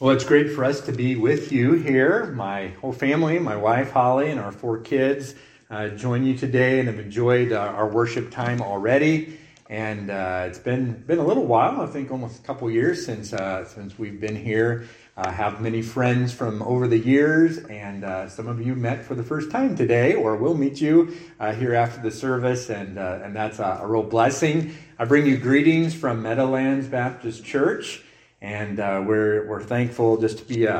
Well, it's great for us to be with you here. My whole family, my wife Holly, and our four kids uh, join you today and have enjoyed uh, our worship time already. And uh, it's been been a little while, I think almost a couple years since uh, since we've been here. I have many friends from over the years, and uh, some of you met for the first time today, or will meet you uh, here after the service, and and that's a, a real blessing. I bring you greetings from Meadowlands Baptist Church. And uh, we're, we're thankful just to be a,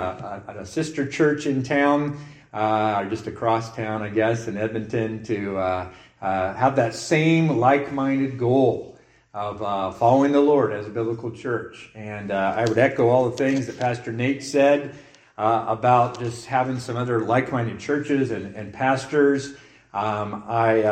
a, a sister church in town, uh, or just across town, I guess, in Edmonton, to uh, uh have that same like minded goal of uh, following the Lord as a biblical church. And uh, I would echo all the things that Pastor Nate said about just having some other like minded churches and, and pastors. Um, I,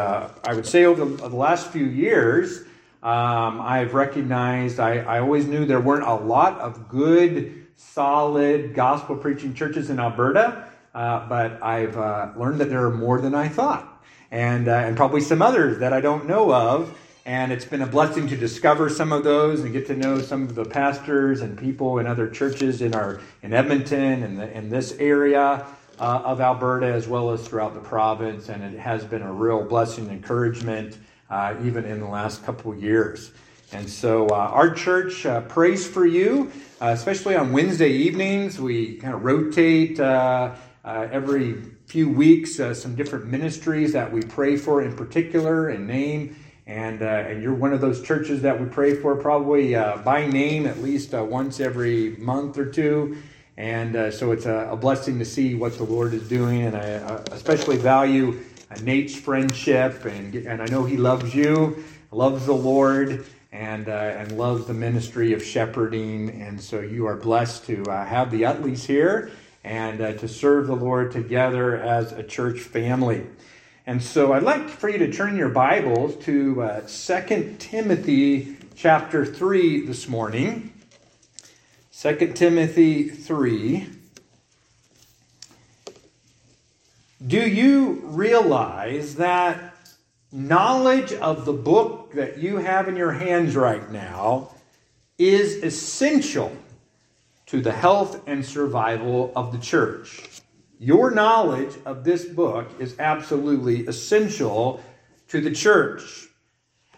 I would say over the, the last few years, um, I've recognized, I, I always knew there weren't a lot of good, solid gospel preaching churches in Alberta, uh, but I've uh, learned that there are more than I thought, and, uh, and probably some others that I don't know of. And it's been a blessing to discover some of those and get to know some of the pastors and people in other churches in our in Edmonton and in, in this area uh, of Alberta as well as throughout the province. And it has been a real blessing and encouragement uh, even in the last couple years. And so uh, our church uh, prays for you, uh, especially on Wednesday evenings. We kind of rotate uh, uh, every few weeks some different ministries that we pray for in particular and name. And, and you're one of those churches that we pray for probably by name at least once every month or two. And so it's a, a, blessing to see what the Lord is doing. And I especially value Nate's friendship, and, and I know he loves you, loves the Lord, and, uh, and loves the ministry of shepherding. And so you are blessed to uh, have the Utleys here and uh, to serve the Lord together as a church family. And so I'd like for you to turn your Bibles to uh, 2 Timothy chapter 3 this morning. 2 Timothy 3. Do you realize that knowledge of the book that you have in your hands right now is essential to the health and survival of the church? Your knowledge of this book is absolutely essential to the church.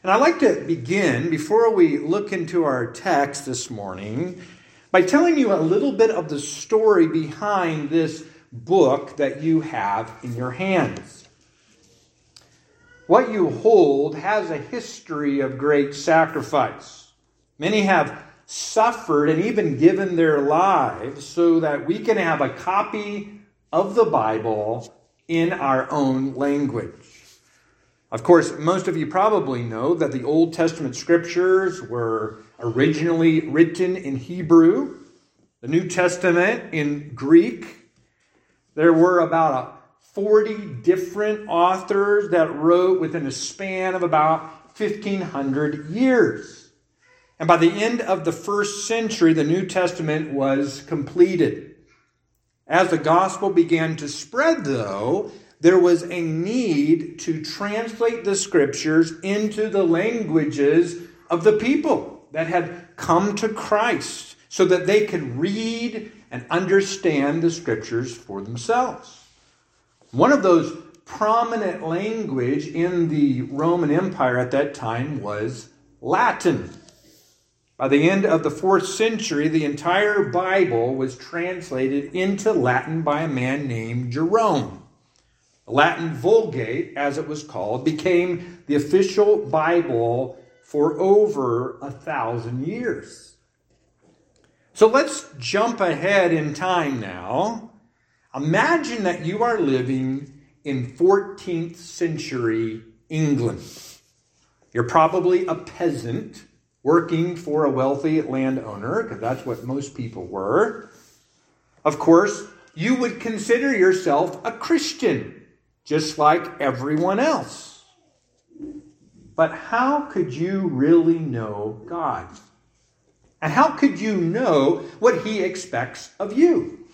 And I'd like to begin, before we look into our text this morning, by telling you a little bit of the story behind this book that you have in your hands. What you hold has a history of great sacrifice. Many have suffered and even given their lives so that we can have a copy of the Bible in our own language. Of course, most of you probably know that the Old Testament scriptures were originally written in Hebrew, the New Testament in Greek, there were about 40 different authors that wrote within a span of about 1500 years. And by the end of the first century, the New Testament was completed. As the gospel began to spread, though, there was a need to translate the scriptures into the languages of the people that had come to Christ so that they could read and understand the scriptures for themselves. One of those prominent language in the Roman Empire at that time was Latin. By the end of the fourth century, the entire Bible was translated into Latin by a man named Jerome. The Latin Vulgate, as it was called, became the official Bible for over a thousand years. So let's jump ahead in time now. Imagine that you are living in 14th century England. You're probably a peasant working for a wealthy landowner, because that's what most people were. Of course, you would consider yourself a Christian, just like everyone else. But how could you really know God? And how could you know what he expects of you?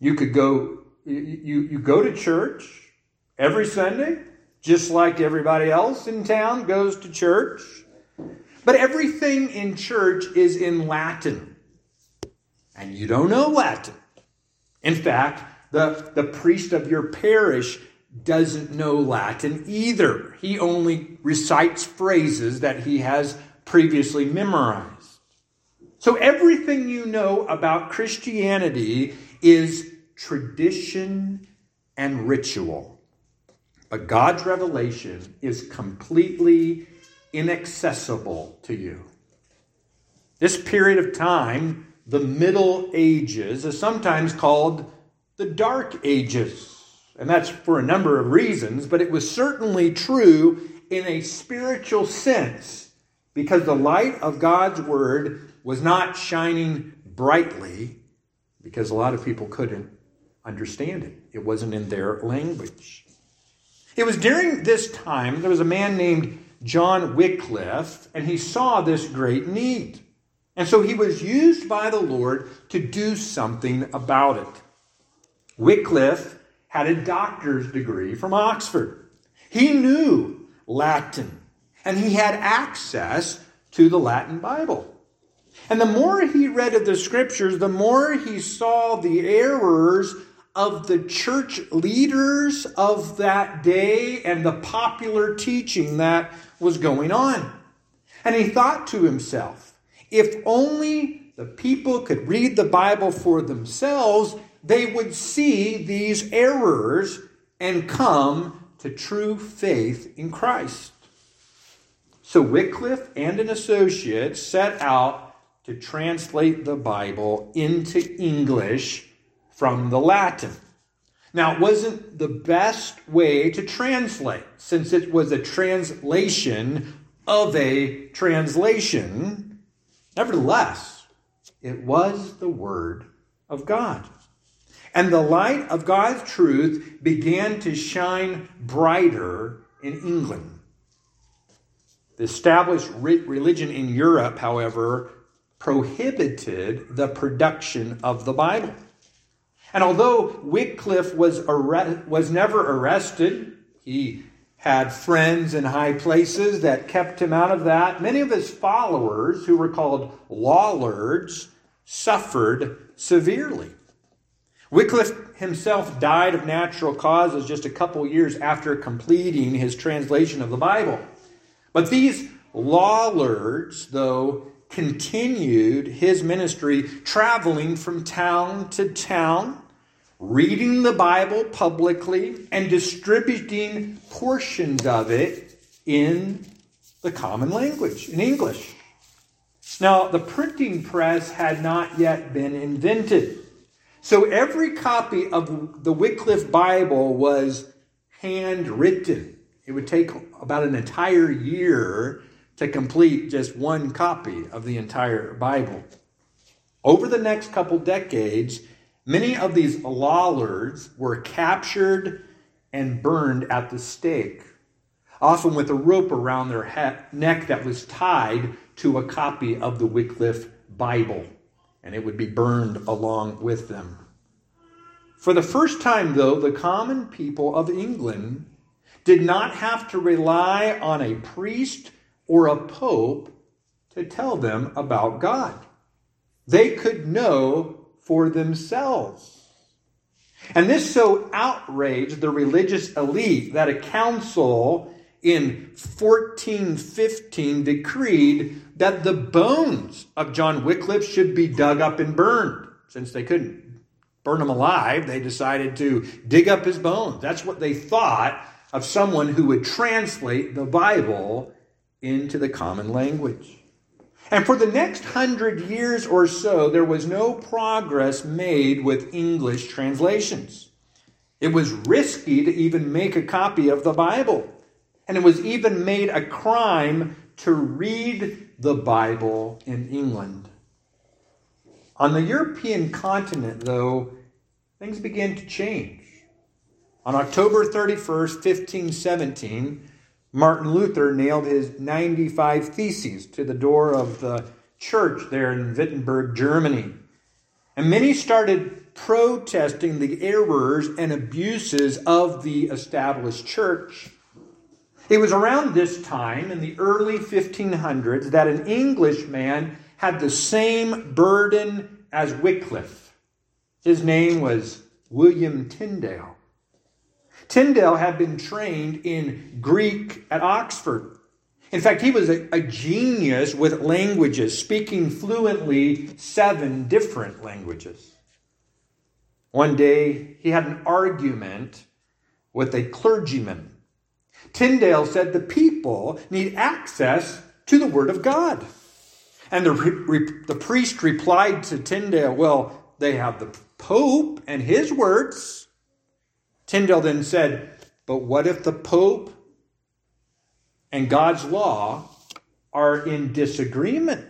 You could go, you, you, go to church every Sunday, just like everybody else in town goes to church. But everything in church is in Latin. and you don't know Latin. In fact, the, the priest of your parish doesn't know Latin either. He only recites phrases that he has previously memorized. So everything you know about Christianity is tradition and ritual. But God's revelation is completely inaccessible to you. This period of time, the Middle Ages, is sometimes called the Dark Ages. And that's for a number of reasons, but it was certainly true in a spiritual sense because the light of God's Word was not shining brightly because a lot of people couldn't understand it. It wasn't in their language. It was during this time there was a man named John Wycliffe, and he saw this great need. And so he was used by the Lord to do something about it. Wycliffe had a doctor's degree from Oxford. He knew Latin, and he had access to the Latin Bible. And the more he read of the scriptures, the more he saw the errors of the church leaders of that day and the popular teaching that was going on. And he thought to himself, if only the people could read the Bible for themselves, they would see these errors and come to true faith in Christ. So Wycliffe and an associate set out to translate the Bible into English from the Latin. Now, it wasn't the best way to translate, since it was a translation of a translation. Nevertheless, it was the Word of God. And the light of God's truth began to shine brighter in England. The established religion in Europe, however, prohibited the production of the Bible. And although Wycliffe was, arre- was never arrested, he had friends in high places that kept him out of that. Many of his followers, who were called Lollards, suffered severely. Wycliffe himself died of natural causes just a couple years after completing his translation of the Bible. But these Lollards, though, continued his ministry traveling from town to town, reading the Bible publicly, and distributing portions of it in the common language, in English. Now, the printing press had not yet been invented. So every copy of the Wycliffe Bible was handwritten. It would take about an entire year to complete just one copy of the entire Bible. Over the next couple decades, many of these Lollards were captured and burned at the stake, often with a rope around their neck that was tied to a copy of the Wycliffe Bible and it would be burned along with them. For the first time, though, the common people of England did not have to rely on a priest or a pope to tell them about God. They could know for themselves. And this so outraged the religious elite that a council in 1415 decreed that the bones of John Wycliffe should be dug up and burned. Since they couldn't burn him alive, they decided to dig up his bones. That's what they thought of someone who would translate the Bible into the common language. And for the next hundred years or so, there was no progress made with English translations. It was risky to even make a copy of the Bible. And it was even made a crime to read the Bible in England. On the European continent, though, things began to change. On October 31st, 1517, Martin Luther nailed his 95 Theses to the door of the church there in Wittenberg, Germany. And many started protesting the errors and abuses of the established church. It was around this time, in the early 1500s, that an Englishman had the same burden as Wycliffe. His name was William Tyndale. Tyndale had been trained in Greek at Oxford. In fact, he was a, a, genius with languages, speaking fluently seven different languages. One day, he had an argument with a clergyman. Tyndale said the people need access to the Word of God. And the, re, the priest replied to Tyndale, Well, they have the Pope and his words. Tyndale then said, But what if the Pope and God's law are in disagreement?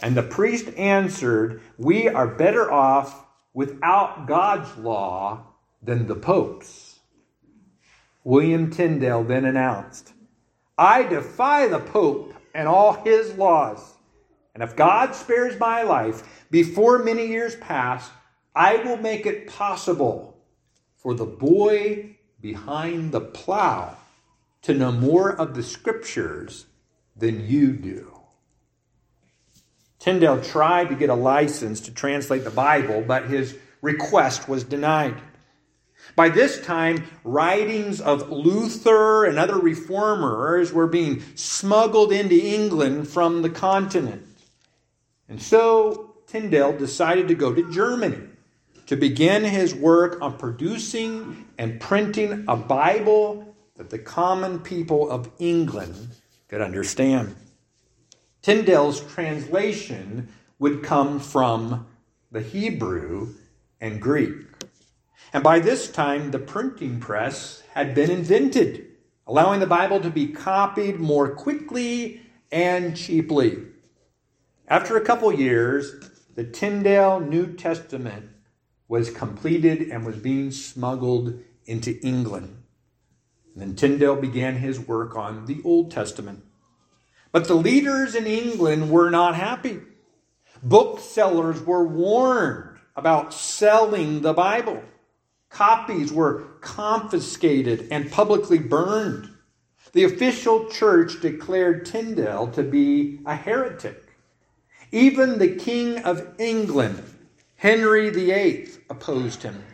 And the priest answered, We are better off without God's law than the Pope's. William Tyndale then announced, I defy the Pope and all his laws. And if God spares my life before many years pass, I will make it possible for the boy behind the plow to know more of the scriptures than you do. Tyndale tried to get a license to translate the Bible, but his request was denied. By this time, writings of Luther and other reformers were being smuggled into England from the continent. And so Tyndale decided to go to Germany to begin his work on producing and printing a Bible that the common people of England could understand. Tyndale's translation would come from the Hebrew and Greek. And by this time, the printing press had been invented, allowing the Bible to be copied more quickly and cheaply. After a couple years, the Tyndale New Testament was completed and was being smuggled into England. And then Tyndale began his work on the Old Testament. But the leaders in England were not happy. Booksellers were warned about selling the Bible. Copies were confiscated and publicly burned. The official church declared Tyndale to be a heretic. Even the King of England, Henry VIII, opposed him.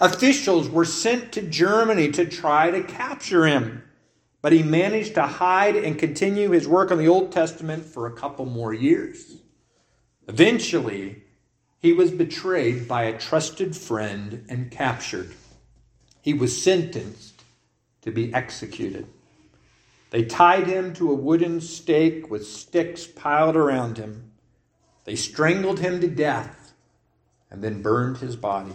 Officials were sent to Germany to try to capture him, but he managed to hide and continue his work on the Old Testament for a couple more years. Eventually, he was betrayed by a trusted friend and captured. He was sentenced to be executed. They tied him to a wooden stake with sticks piled around him. They strangled him to death and then burned his body.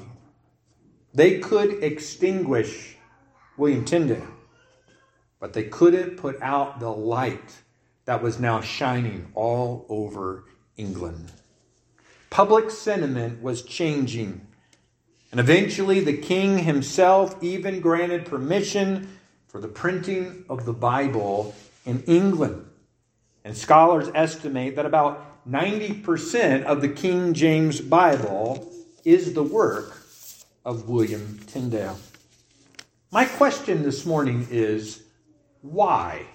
They could extinguish William Tyndale, but they couldn't put out the light that was now shining all over England. Public sentiment was changing, and eventually the king himself even granted permission for the printing of the Bible in England. And scholars estimate that about 90% of the King James Bible is the work of William Tyndale. My question this morning is why?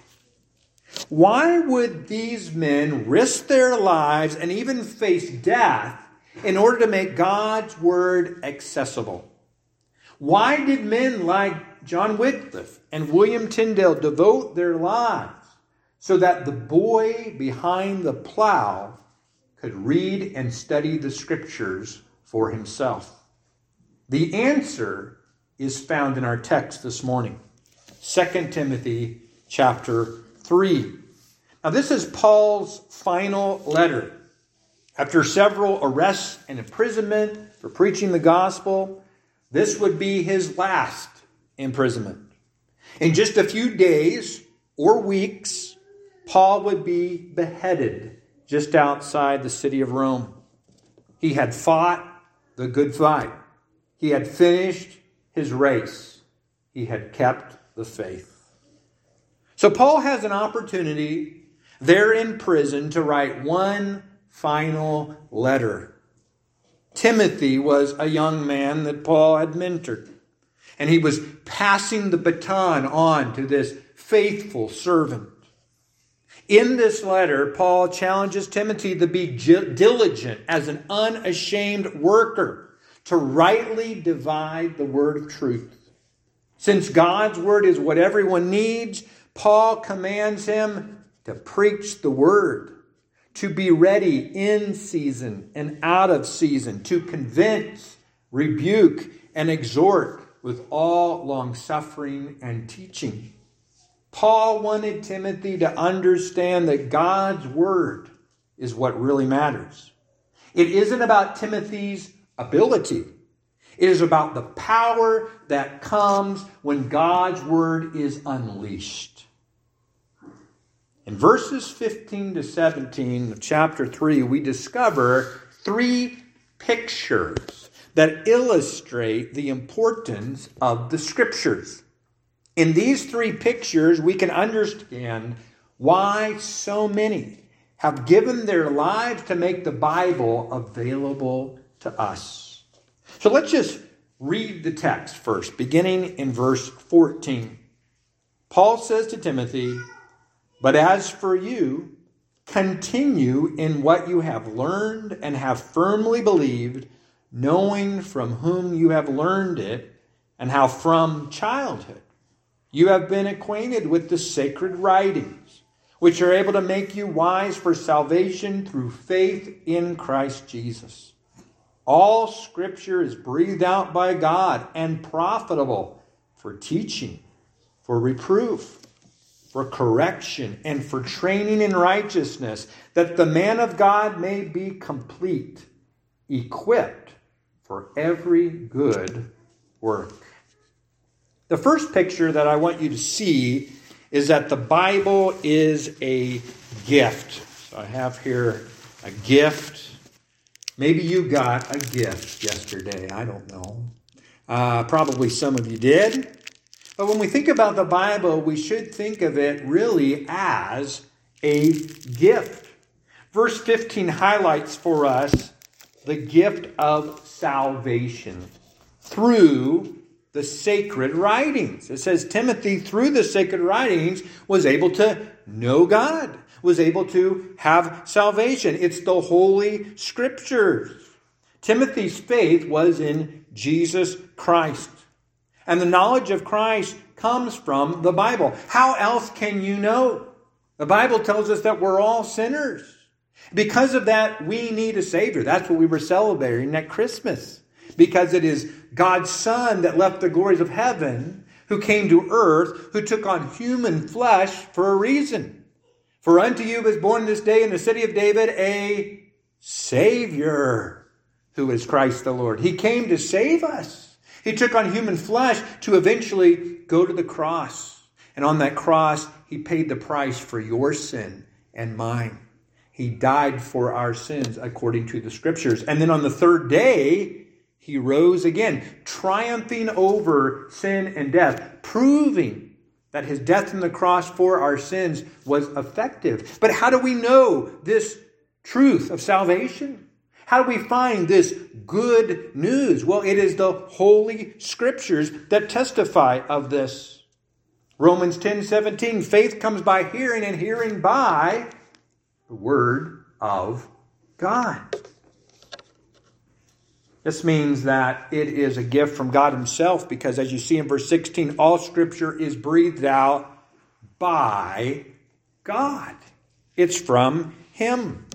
Why would these men risk their lives and even face death in order to make God's word accessible? Why did men like John Wycliffe and William Tyndale devote their lives so that the boy behind the plow could read and study the scriptures for himself? The answer is found in our text this morning. 2 Timothy chapter 3. Now, this is Paul's final letter. After several arrests and imprisonment for preaching the gospel, this would be his last imprisonment. In just a few days or weeks, Paul would be beheaded just outside the city of Rome. He had fought the good fight, he had finished his race, he had kept the faith. So, Paul has an opportunity there in prison to write one final letter. Timothy was a young man that Paul had mentored, and he was passing the baton on to this faithful servant. In this letter, Paul challenges Timothy to be diligent as an unashamed worker, to rightly divide the word of truth. Since God's word is what everyone needs, Paul commands him to preach the word, to be ready in season and out of season, to convince, rebuke, and exhort with all long suffering and teaching. Paul wanted Timothy to understand that God's word is what really matters. It isn't about Timothy's ability. It is about the power that comes when God's word is unleashed. In verses 15 to 17 of chapter 3, we discover three pictures that illustrate the importance of the scriptures. In these three pictures, we can understand why so many have given their lives to make the Bible available to us. So let's just read the text first, beginning in verse 14. Paul says to Timothy, But as for you, continue in what you have learned and have firmly believed, knowing from whom you have learned it, and how from childhood you have been acquainted with the sacred writings, which are able to make you wise for salvation through faith in Christ Jesus. All scripture is breathed out by God and profitable for teaching, for reproof, for correction, and for training in righteousness, that the man of God may be complete, equipped for every good work. The first picture that I want you to see is that the Bible is a gift. So I have here a gift. Maybe you got a gift yesterday. I don't know. Uh, probably some of you did. But when we think about the Bible, we should think of it really as a gift. Verse 15 highlights for us the gift of salvation through the sacred writings. It says Timothy, through the sacred writings, was able to know God, was able to have salvation. It's the Holy Scriptures. Timothy's faith was in Jesus Christ. And the knowledge of Christ comes from the Bible. How else can you know? The Bible tells us that we're all sinners. Because of that, we need a Savior. That's what we were celebrating at Christmas because it is God's Son that left the glories of heaven, who came to earth, who took on human flesh for a reason. For unto you was born this day in the city of David a Savior, who is Christ the Lord. He came to save us. He took on human flesh to eventually go to the cross. And on that cross, he paid the price for your sin and mine. He died for our sins according to the scriptures. And then on the third day, he rose again, triumphing over sin and death, proving that his death on the cross for our sins was effective. But how do we know this truth of salvation? How do we find this good news? Well, it is the Holy Scriptures that testify of this. Romans 10 17, faith comes by hearing, and hearing by the Word of God. This means that it is a gift from God Himself because, as you see in verse 16, all Scripture is breathed out by God. It's from Him.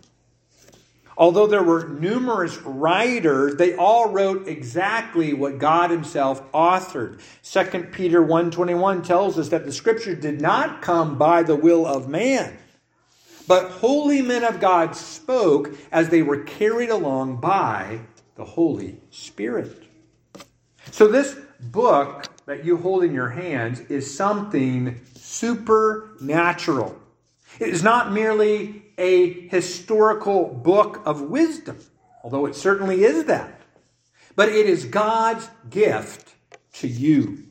Although there were numerous writers, they all wrote exactly what God himself authored. 2 Peter 1:21 tells us that the scripture did not come by the will of man, but holy men of God spoke as they were carried along by the Holy Spirit. So, this book that you hold in your hands is something supernatural. It is not merely a historical book of wisdom, although it certainly is that, but it is God's gift to you.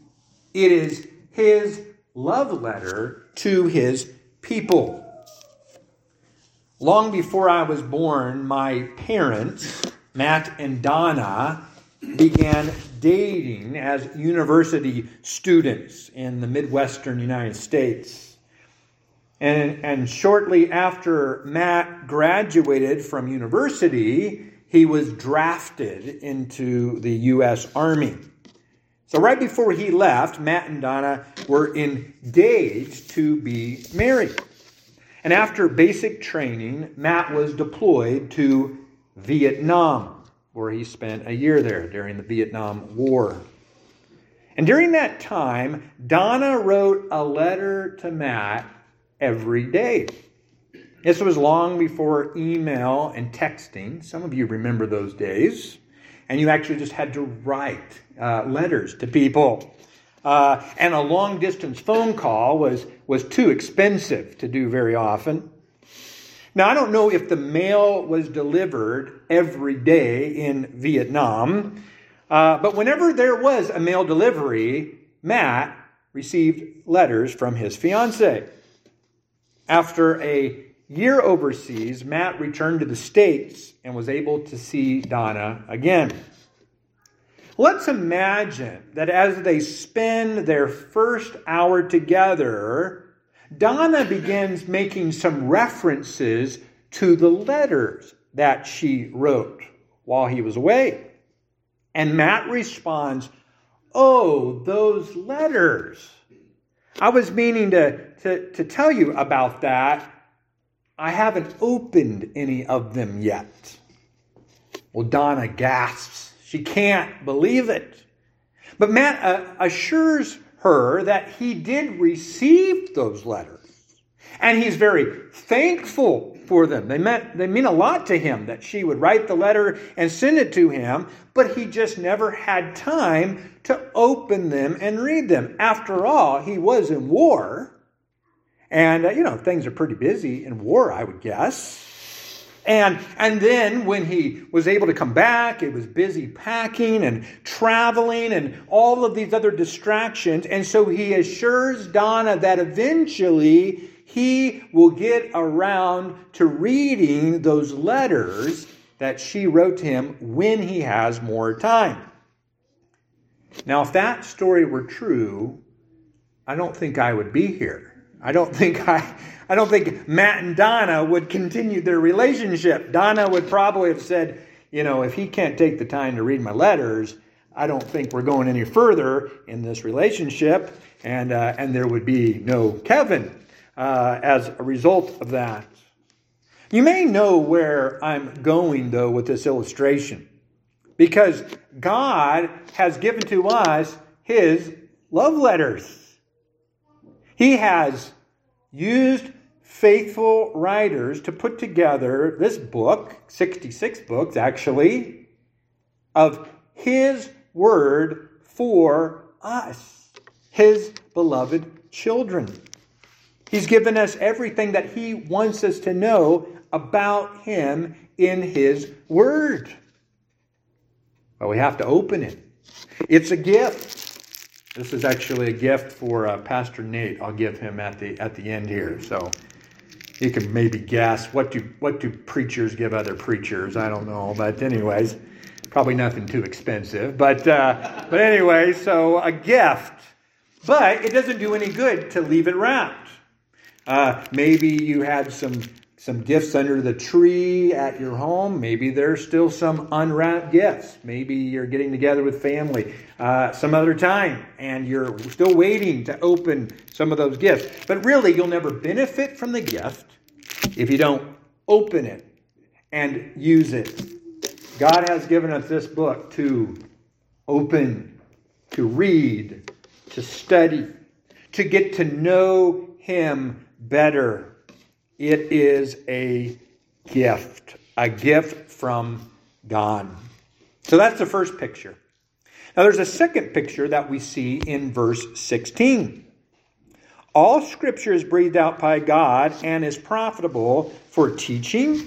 It is His love letter to His people. Long before I was born, my parents Matt and Donna began dating as university students in the Midwestern United States. And, and shortly after Matt graduated from university, he was drafted into the U.S. Army. So, right before he left, Matt and Donna were engaged to be married. And after basic training, Matt was deployed to Vietnam, where he spent a year there during the Vietnam War. And during that time, Donna wrote a letter to Matt every day. This was long before email and texting. Some of you remember those days. And you actually just had to write uh, letters to people. Uh, and a long distance phone call was, was too expensive to do very often. Now, I don't know if the mail was delivered every day in Vietnam, uh, but whenever there was a mail delivery, Matt received letters from his fiancee. After a year overseas, Matt returned to the States and was able to see Donna again. Let's imagine that as they spend their first hour together, Donna begins making some references to the letters that she wrote while he was away. And Matt responds, Oh, those letters. I was meaning to, to, to tell you about that. I haven't opened any of them yet. Well, Donna gasps. She can't believe it. But Matt uh, assures her that he did receive those letters. And he's very thankful for them. They, meant, they mean a lot to him that she would write the letter and send it to him, but he just never had time to open them and read them. After all, he was in war. And, uh, you know, things are pretty busy in war, I would guess. And, and then when he was able to come back, it was busy packing and traveling and all of these other distractions. And so he assures Donna that eventually he will get around to reading those letters that she wrote to him when he has more time. Now, if that story were true, I don't think I would be here. I don't think I I don't think Matt and Donna would continue their relationship. Donna would probably have said, you know, if he can't take the time to read my letters, I don't think we're going any further in this relationship, and uh, and there would be no Kevin uh, as a result of that. You may know where I'm going, though, with this illustration, because God has given to us His love letters. He has used faithful writers to put together this book, 66 books actually, of His Word for us, His beloved children. He's given us everything that He wants us to know about Him in His Word. But we have to open it. It's a gift. This is actually a gift for uh, Pastor Nate. I'll give him at the at the end here. So you can maybe guess what do what do preachers give other preachers? I don't know, but anyways, probably nothing too expensive. But uh, but anyway, so a gift. But it doesn't do any good to leave it wrapped. Uh, maybe you had some some gifts under the tree at your home. Maybe there's still some unwrapped gifts. Maybe you're getting together with family uh, some other time and you're still waiting to open some of those gifts. But really, you'll never benefit from the gift if you don't open it and use it. God has given us this book to open, to read, to study, to get to know Him better. It is a gift, a gift from God. So that's the first picture. Now there's a second picture that we see in verse 16. All scripture is breathed out by God and is profitable for teaching,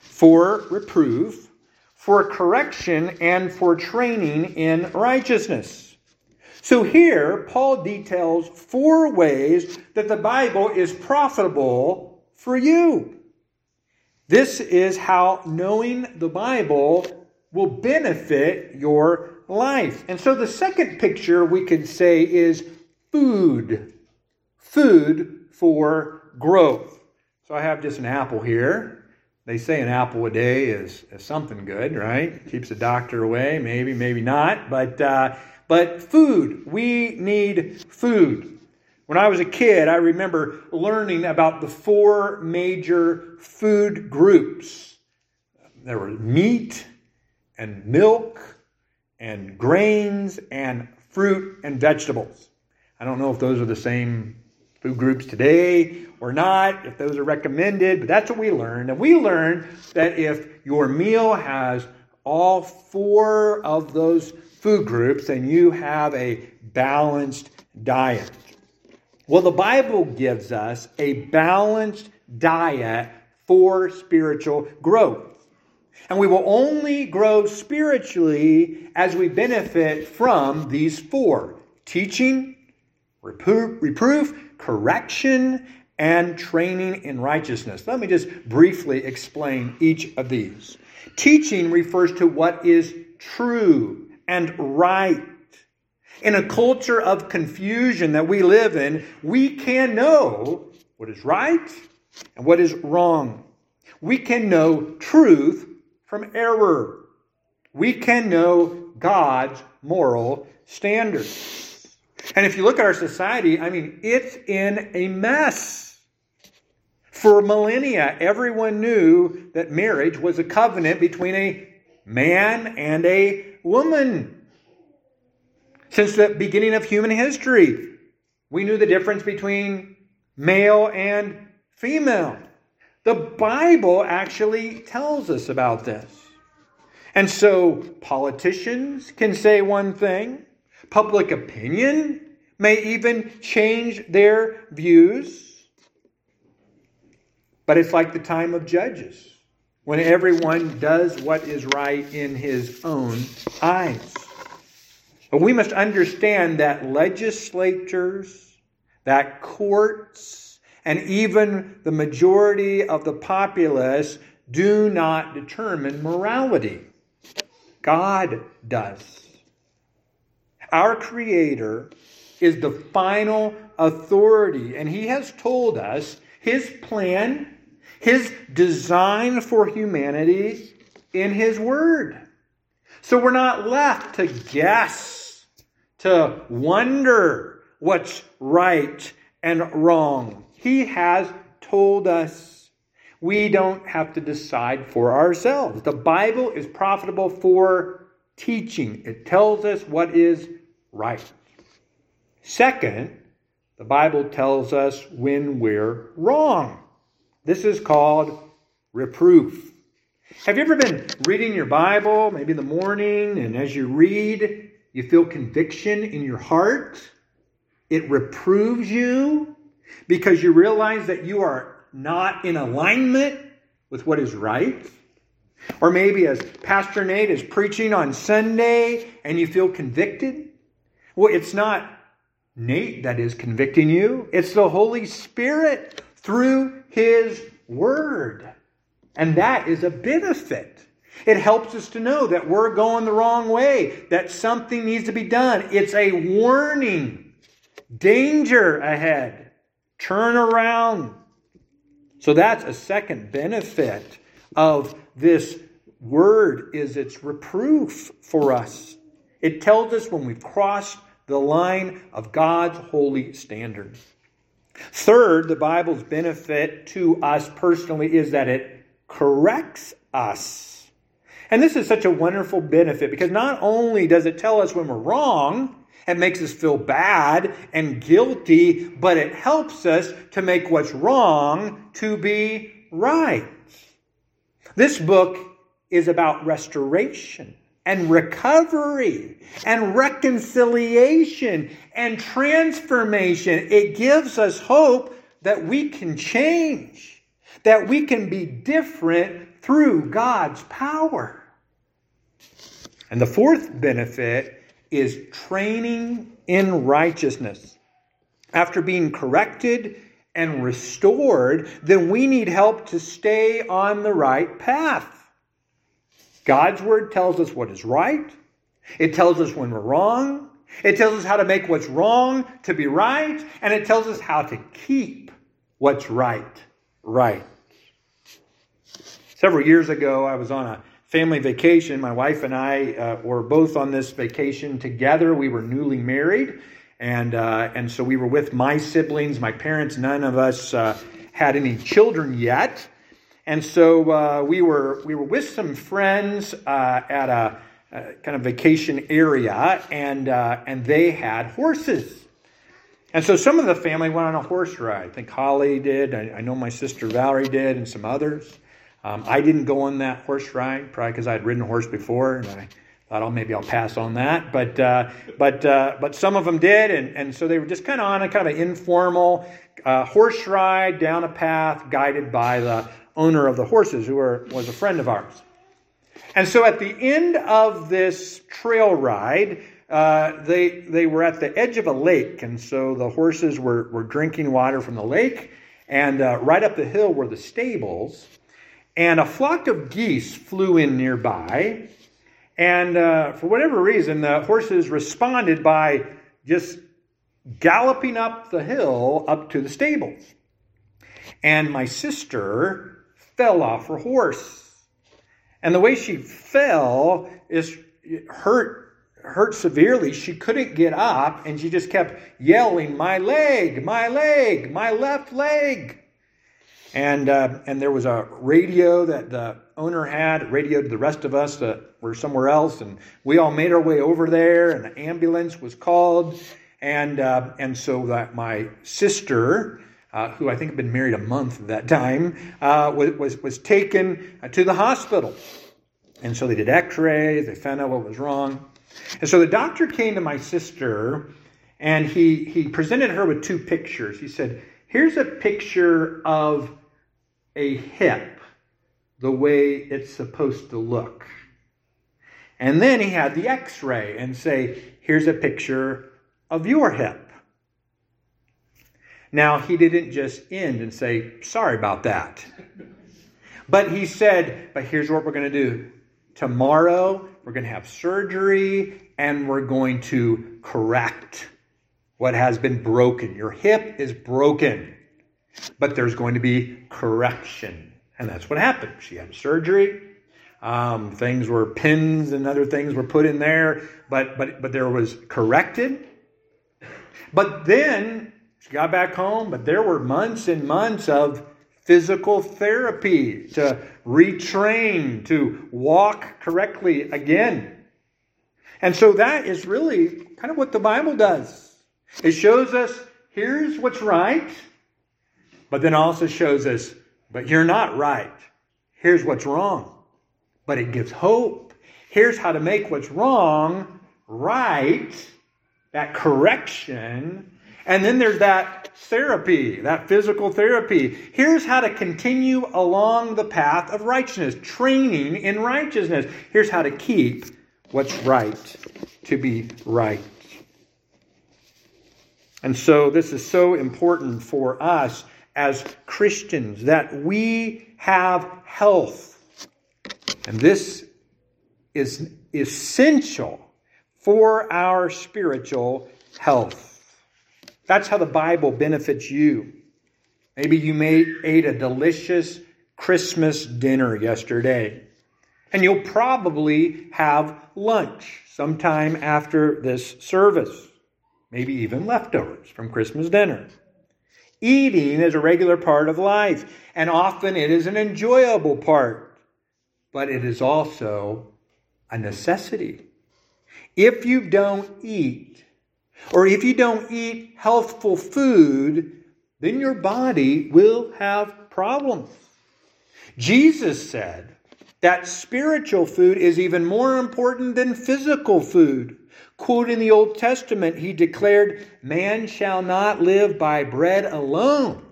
for reproof, for correction, and for training in righteousness so here, Paul details four ways that the Bible is profitable for you. This is how knowing the Bible will benefit your life. And so the second picture we could say is food. Food for growth. So I have just an apple here. They say an apple a day is, is something good, right? Keeps the doctor away, maybe, maybe not. But, uh, but food, we need food. When I was a kid, I remember learning about the four major food groups. There were meat and milk and grains and fruit and vegetables. I don't know if those are the same food groups today or not, if those are recommended, but that's what we learned. And we learned that if your meal has all four of those food groups, then you have a balanced diet. Well, the Bible gives us a balanced diet for spiritual growth. And we will only grow spiritually as we benefit from these four teaching, reproof, reproof correction, and training in righteousness. Let me just briefly explain each of these. Teaching refers to what is true and right. In a culture of confusion that we live in, we can know what is right and what is wrong. We can know truth from error. We can know God's moral standards. And if you look at our society, I mean, it's in a mess. For millennia, everyone knew that marriage was a covenant between a man and a woman. Since the beginning of human history, we knew the difference between male and female. The Bible actually tells us about this. And so politicians can say one thing, public opinion may even change their views. But it's like the time of Judges, when everyone does what is right in his own eyes. But we must understand that legislatures, that courts, and even the majority of the populace do not determine morality. God does. Our Creator is the final authority, and He has told us His plan, His design for humanity in His Word. So we're not left to guess, to wonder what's right and wrong. He has told us. We don't have to decide for ourselves. The Bible is profitable for teaching, it tells us what is right. Second, the Bible tells us when we're wrong. This is called reproof. Have you ever been reading your Bible, maybe in the morning, and as you read, you feel conviction in your heart? It reproves you because you realize that you are not in alignment with what is right. Or maybe as Pastor Nate is preaching on Sunday and you feel convicted. Well, it's not Nate that is convicting you, it's the Holy Spirit through His Word. And that is a benefit. It helps us to know that we're going the wrong way, that something needs to be done. It's a warning. Danger ahead. Turn around. So that's a second benefit of this word is its reproof for us. It tells us when we've crossed the line of God's holy standard. Third, the Bible's benefit to us personally is that it corrects us. And this is such a wonderful benefit because not only does it tell us when we're wrong, it makes us feel bad and guilty, but it helps us to make what's wrong to be right. This book is about restoration and recovery and reconciliation and transformation. It gives us hope that we can change, that we can be different through God's power. And the fourth benefit is training in righteousness. After being corrected and restored, then we need help to stay on the right path. God's word tells us what is right. It tells us when we're wrong. It tells us how to make what's wrong to be right. And it tells us how to keep what's right, right. Several years ago, I was on a family vacation. My wife and I uh, were both on this vacation together. We were newly married, and uh, and so we were with my siblings, my parents. None of us uh, had any children yet, and so uh, we were we were with some friends uh, at a, kind of vacation area, and uh, and they had horses. And so some of the family went on a horse ride. I think Holly did. I, I know my sister Valerie did, and some others. Um, I didn't go on that horse ride, probably because I had ridden a horse before, and I thought, oh, maybe I'll pass on that. But uh, but uh, but some of them did, and, and so they were just kind of on a kind of informal uh, horse ride down a path, guided by the owner of the horses, who were, was a friend of ours. And so at the end of this trail ride, uh, they they were at the edge of a lake, and so the horses were were drinking water from the lake, and uh, right up the hill were the stables and a flock of geese flew in nearby. And uh, for whatever reason, the horses responded by just galloping up the hill up to the stables. And my sister fell off her horse. And the way she fell is hurt hurt severely. She couldn't get up and she just kept yelling, "My leg, my leg, my left leg." And, uh, and there was a radio that the owner had, radioed to the rest of us that were somewhere else. And we all made our way over there, and the ambulance was called. And, uh, and so that my sister, uh, who I think had been married a month at that time, uh, was, was, was taken to the hospital. And so they did x rays, they found out what was wrong. And so the doctor came to my sister and he, he presented her with two pictures. He said, Here's a picture of a hip the way it's supposed to look. And then he had the x ray and say, here's a picture of your hip. Now, he didn't just end and say, sorry about that. But he said, but here's what we're going to do. Tomorrow, we're going to have surgery and we're going to correct what has been broken. Your hip is broken but there's going to be correction. And that's what happened. She had surgery. Um, things were pins and other things were put in there, but but but there was corrected. But then she got back home, but there were months and months of physical therapy to retrain to walk correctly again. And so that is really kind of what the Bible does. It shows us here's what's right, but then also shows us, but you're not right. Here's what's wrong. But it gives hope. Here's how to make what's wrong right, that correction. And then there's that therapy, that physical therapy. Here's how to continue along the path of righteousness, training in righteousness. Here's how to keep what's right to be right. And so this is so important for us as Christians, that we have health. And this is essential for our spiritual health. That's how the Bible benefits you. Maybe you made, ate a delicious Christmas dinner yesterday, and you'll probably have lunch sometime after this service, maybe even leftovers from Christmas dinner. Eating is a regular part of life, and often it is an enjoyable part, but it is also a necessity. If you don't eat, or if you don't eat healthful food, then your body will have problems. Jesus said that spiritual food is even more important than physical food. Quoting the Old Testament, he declared, Man shall not live by bread alone,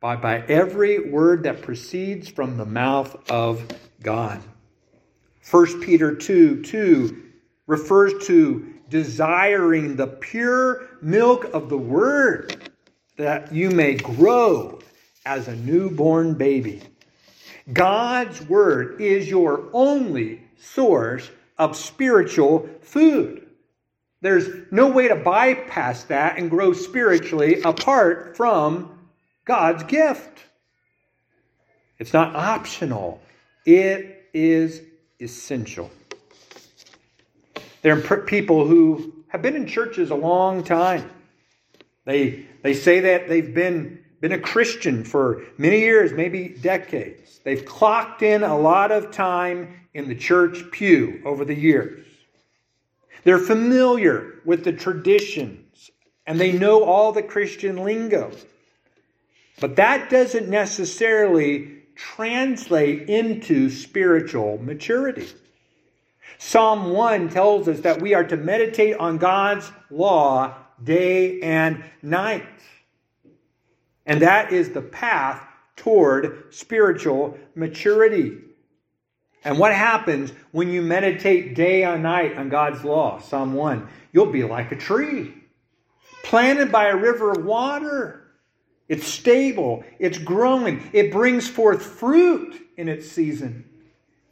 but by every word that proceeds from the mouth of God. 1 Peter 2 2 refers to desiring the pure milk of the word that you may grow as a newborn baby. God's word is your only source of spiritual food. There's no way to bypass that and grow spiritually apart from God's gift. It's not optional, it is essential. There are people who have been in churches a long time. They, they say that they've been, been a Christian for many years, maybe decades. They've clocked in a lot of time in the church pew over the years. They're familiar with the traditions and they know all the Christian lingo. But that doesn't necessarily translate into spiritual maturity. Psalm 1 tells us that we are to meditate on God's law day and night. And that is the path toward spiritual maturity. And what happens when you meditate day and night on God's law? Psalm 1 You'll be like a tree planted by a river of water. It's stable, it's growing, it brings forth fruit in its season.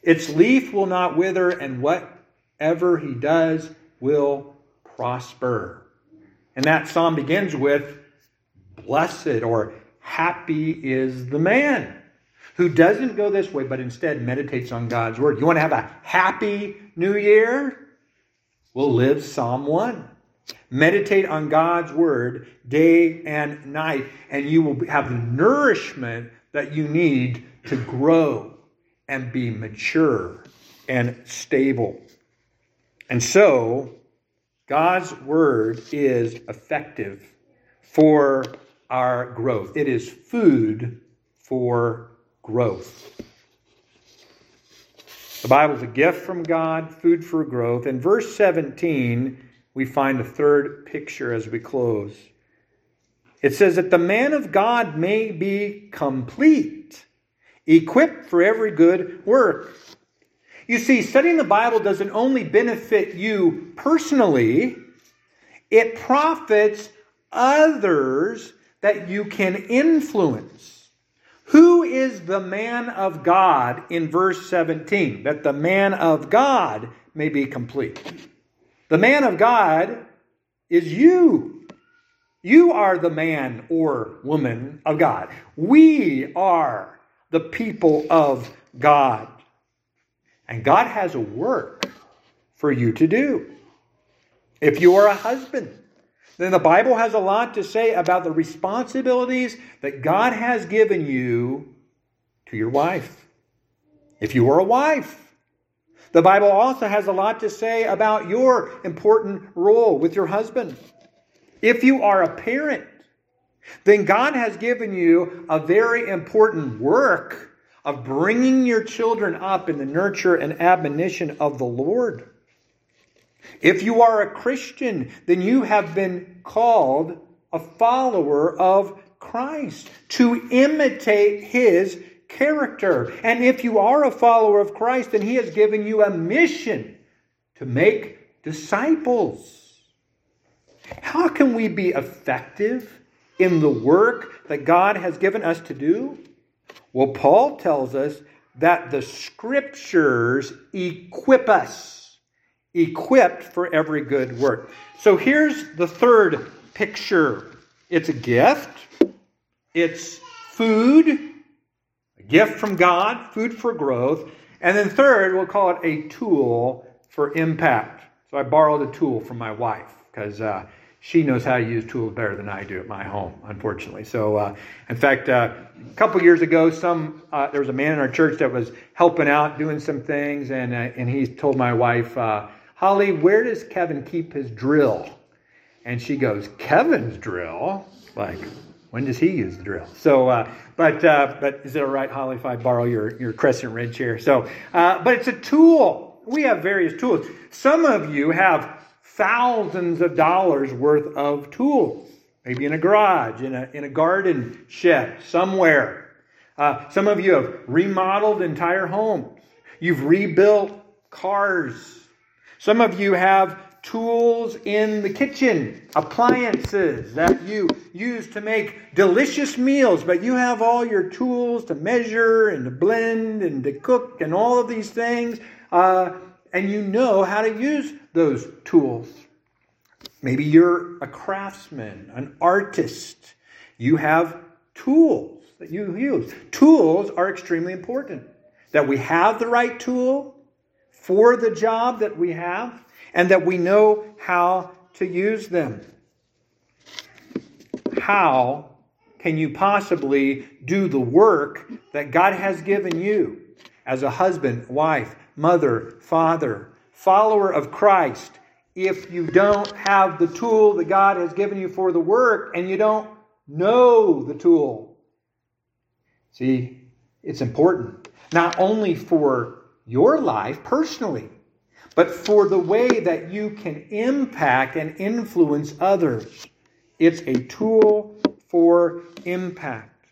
Its leaf will not wither, and whatever he does will prosper. And that psalm begins with Blessed or happy is the man who doesn't go this way, but instead meditates on God's word. You want to have a happy new year? We'll live Psalm 1. Meditate on God's word day and night, and you will have the nourishment that you need to grow and be mature and stable. And so, God's word is effective for our growth. It is food for growth. The Bible is a gift from God, food for growth. In verse 17, we find a third picture as we close. It says that the man of God may be complete, equipped for every good work. You see, studying the Bible doesn't only benefit you personally, it profits others that you can influence. Who is the man of God in verse 17? That the man of God may be complete. The man of God is you. You are the man or woman of God. We are the people of God. And God has a work for you to do. If you are a husband, then the Bible has a lot to say about the responsibilities that God has given you to your wife. If you are a wife, the Bible also has a lot to say about your important role with your husband. If you are a parent, then God has given you a very important work of bringing your children up in the nurture and admonition of the Lord. If you are a Christian, then you have been called a follower of Christ to imitate his character. And if you are a follower of Christ, then He has given you a mission to make disciples. How can we be effective in the work that God has given us to do? Well, Paul tells us that the scriptures equip us, equipped for every good work. So here's the third picture it's a gift, it's food, a gift from God, food for growth. And then third, we'll call it a tool for impact. So I borrowed a tool from my wife because uh, she knows how to use tools better than I do at my home, unfortunately. So, uh, in fact, uh, a couple years ago, some uh, there was a man in our church that was helping out, doing some things, and uh, and he told my wife, uh, Holly, where does Kevin keep his drill? And she goes, Kevin's drill, like when does he use the drill? So, uh, but uh, but is it all right, Holly, if I borrow your your crescent wrench? So, uh, but it's a tool. We have various tools. Some of you have thousands of dollars worth of tools, maybe in a garage, in a in a garden shed somewhere. Uh, some of you have remodeled entire homes. You've rebuilt cars. Some of you have tools in the kitchen, appliances that you use to make delicious meals, but you have all your tools to measure and to blend and to cook and all of these things, uh, and you know how to use those tools. Maybe you're a craftsman, an artist. You have tools that you use. Tools are extremely important. That we have the right tool for the job that we have and that we know how to use them. How can you possibly do the work that God has given you as a husband, wife, mother, father, follower of Christ if you don't have the tool that God has given you for the work and you don't know the tool? See, it's important not only for your life personally, but for the way that you can impact and influence others. It's a tool for impact.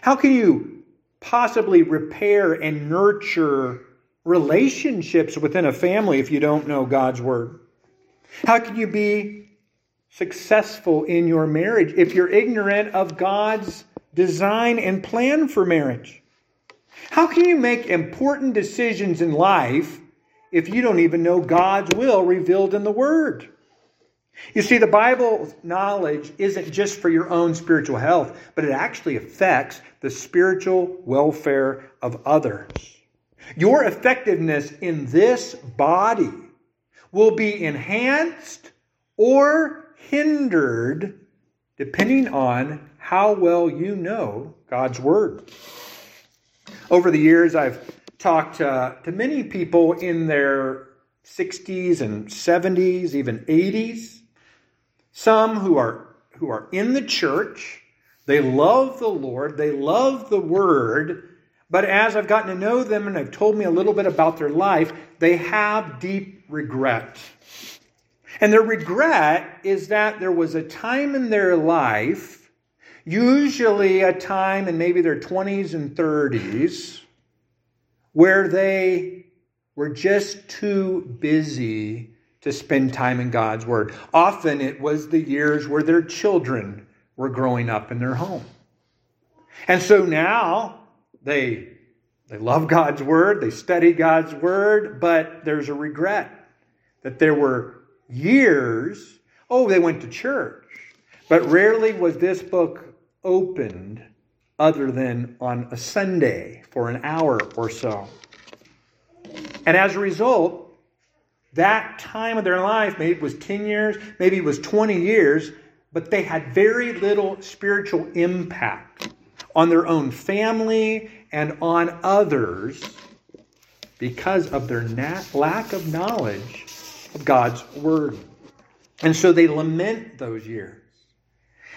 How can you possibly repair and nurture relationships within a family if you don't know God's Word? How can you be successful in your marriage if you're ignorant of God's design and plan for marriage? How can you make important decisions in life if you don't even know God's will revealed in the Word? You see, the Bible knowledge isn't just for your own spiritual health, but it actually affects the spiritual welfare of others. Your effectiveness in this body will be enhanced or hindered depending on how well you know God's Word. Over the years, I've talked uh, to many people in their 60s and 70s, even 80s. Some who are who are in the church, they love the Lord, they love the word, but as I've gotten to know them and they've told me a little bit about their life, they have deep regret. And their regret is that there was a time in their life, usually a time in maybe their 20s and 30s, where they were just too busy to spend time in God's Word. Often it was the years where their children were growing up in their home. And so now they, they love God's Word, they study God's Word, but there's a regret that there were years, oh, they went to church, but rarely was this book opened other than on a Sunday for an hour or so. And as a result, that time of their life, maybe it was 10 years, maybe it was 20 years, but they had very little spiritual impact on their own family and on others because of their lack of knowledge of God's Word. And so they lament those years.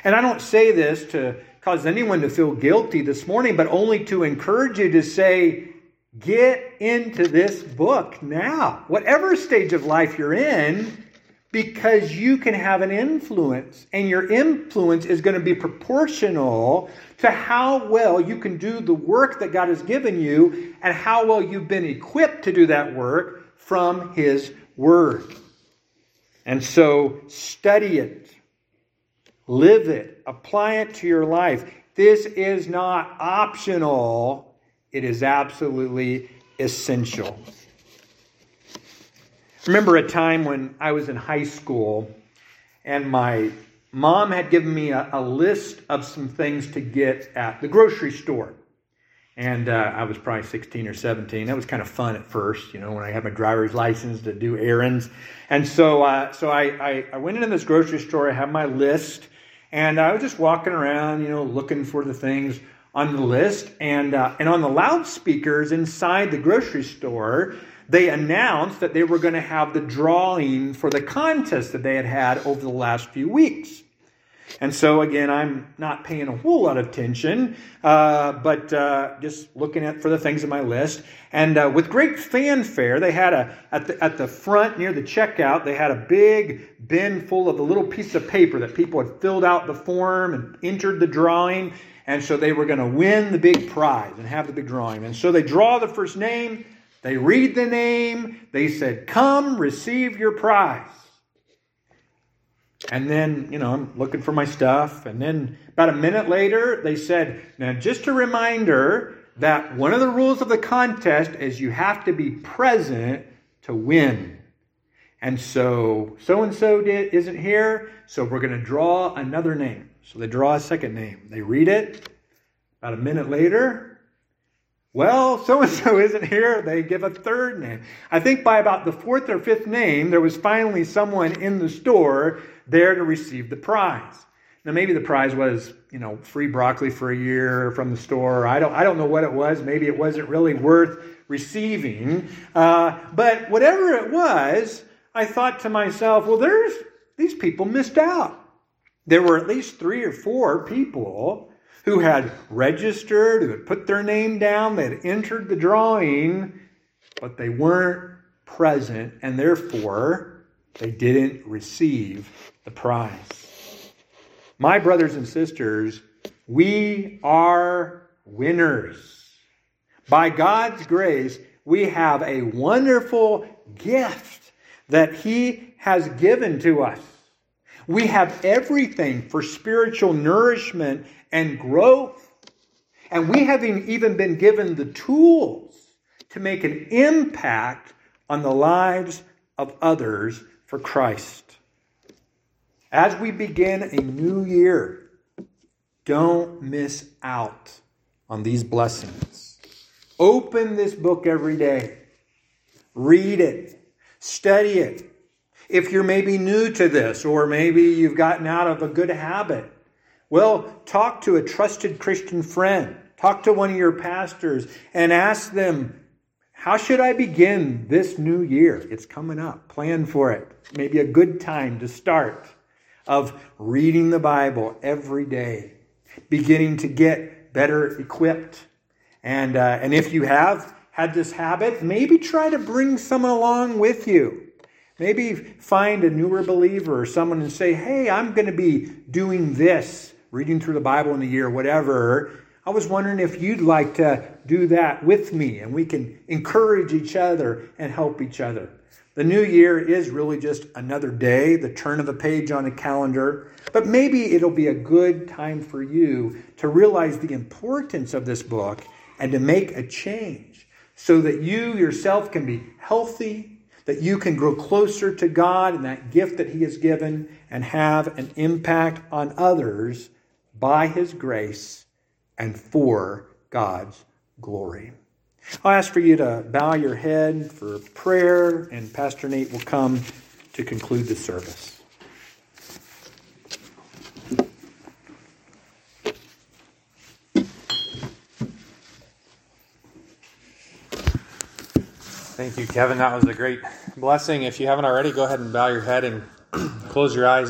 And I don't say this to cause anyone to feel guilty this morning, but only to encourage you to say, get into this book now, whatever stage of life you're in, because you can have an influence, and your influence is going to be proportional to how well you can do the work that God has given you and how well you've been equipped to do that work from His Word. And so, study it, live it, apply it to your life. This is not optional, it is absolutely essential remember a time when I was in high school and my mom had given me a, a list of some things to get at the grocery store. And uh, I was probably 16 or 17. That was kind of fun at first, you know, when I had my driver's license to do errands. And so, uh, so I, I, I went into this grocery store. I had my list, and I was just walking around, you know, looking for the things on the list. And, uh, and on the loudspeakers inside the grocery store, they announced that they were going to have the drawing for the contest that they had had over the last few weeks. And so, again, I'm not paying a whole lot of attention, uh, but uh, just looking at for the things on my list. And uh, with great fanfare, they had a at the at the front near the checkout, they had a big bin full of the little piece of paper that people had filled out the form and entered the drawing. And so they were going to win the big prize and have the big drawing. And so they draw the first name, they read the name, they said, Come, receive your prize. And then, you know, I'm looking for my stuff. And then about a minute later, they said, Now, just a reminder that one of the rules of the contest is you have to be present to win. And so, so and so isn't here, so we're going to draw another name. So they draw a second name. They read it, About a minute later, well, so and so isn't here. They give a third name. I think by about the fourth or fifth name, there was finally someone in the store there to receive the prize. Now, maybe the prize was, you know, free broccoli for a year from the store. I don't, I don't know what it was. Maybe it wasn't really worth receiving. Uh, but whatever it was, I thought to myself, well, there's these people missed out. There were at least three or four people who had registered, who had put their name down, they had entered the drawing, but they weren't present, and therefore they didn't receive the prize. My brothers and sisters, we are winners. By God's grace, we have a wonderful gift that He has given to us. We have everything for spiritual nourishment and growth. And we haven't even been given the tools to make an impact on the lives of others for Christ. As we begin a new year, don't miss out on these blessings. Open this book every day. Read it. Study it. If you're maybe new to this, or maybe you've gotten out of a good habit, well, talk to a trusted Christian friend. Talk to one of your pastors and ask them, how should I begin this new year? It's coming up. Plan for it. Maybe a good time to start of reading the Bible every day, beginning to get better equipped. And, uh, and if you have had this habit, maybe try to bring someone along with you. Maybe find a newer believer or someone and say, hey, I'm going to be doing this, reading through the Bible in a year, whatever. I was wondering if you'd like to do that with me and we can encourage each other and help each other. The new year is really just another day, the turn of a page on a calendar, but maybe it'll be a good time for you to realize the importance of this book and to make a change so that you yourself can be healthy, that you can grow closer to God and that gift that He has given and have an impact on others by His grace and for God's glory. I'll ask for you to bow your head for prayer, and Pastor Nate will come to conclude the service. Thank you, Kevin. That was a great blessing. If you haven't already, go ahead and bow your head and close your eyes.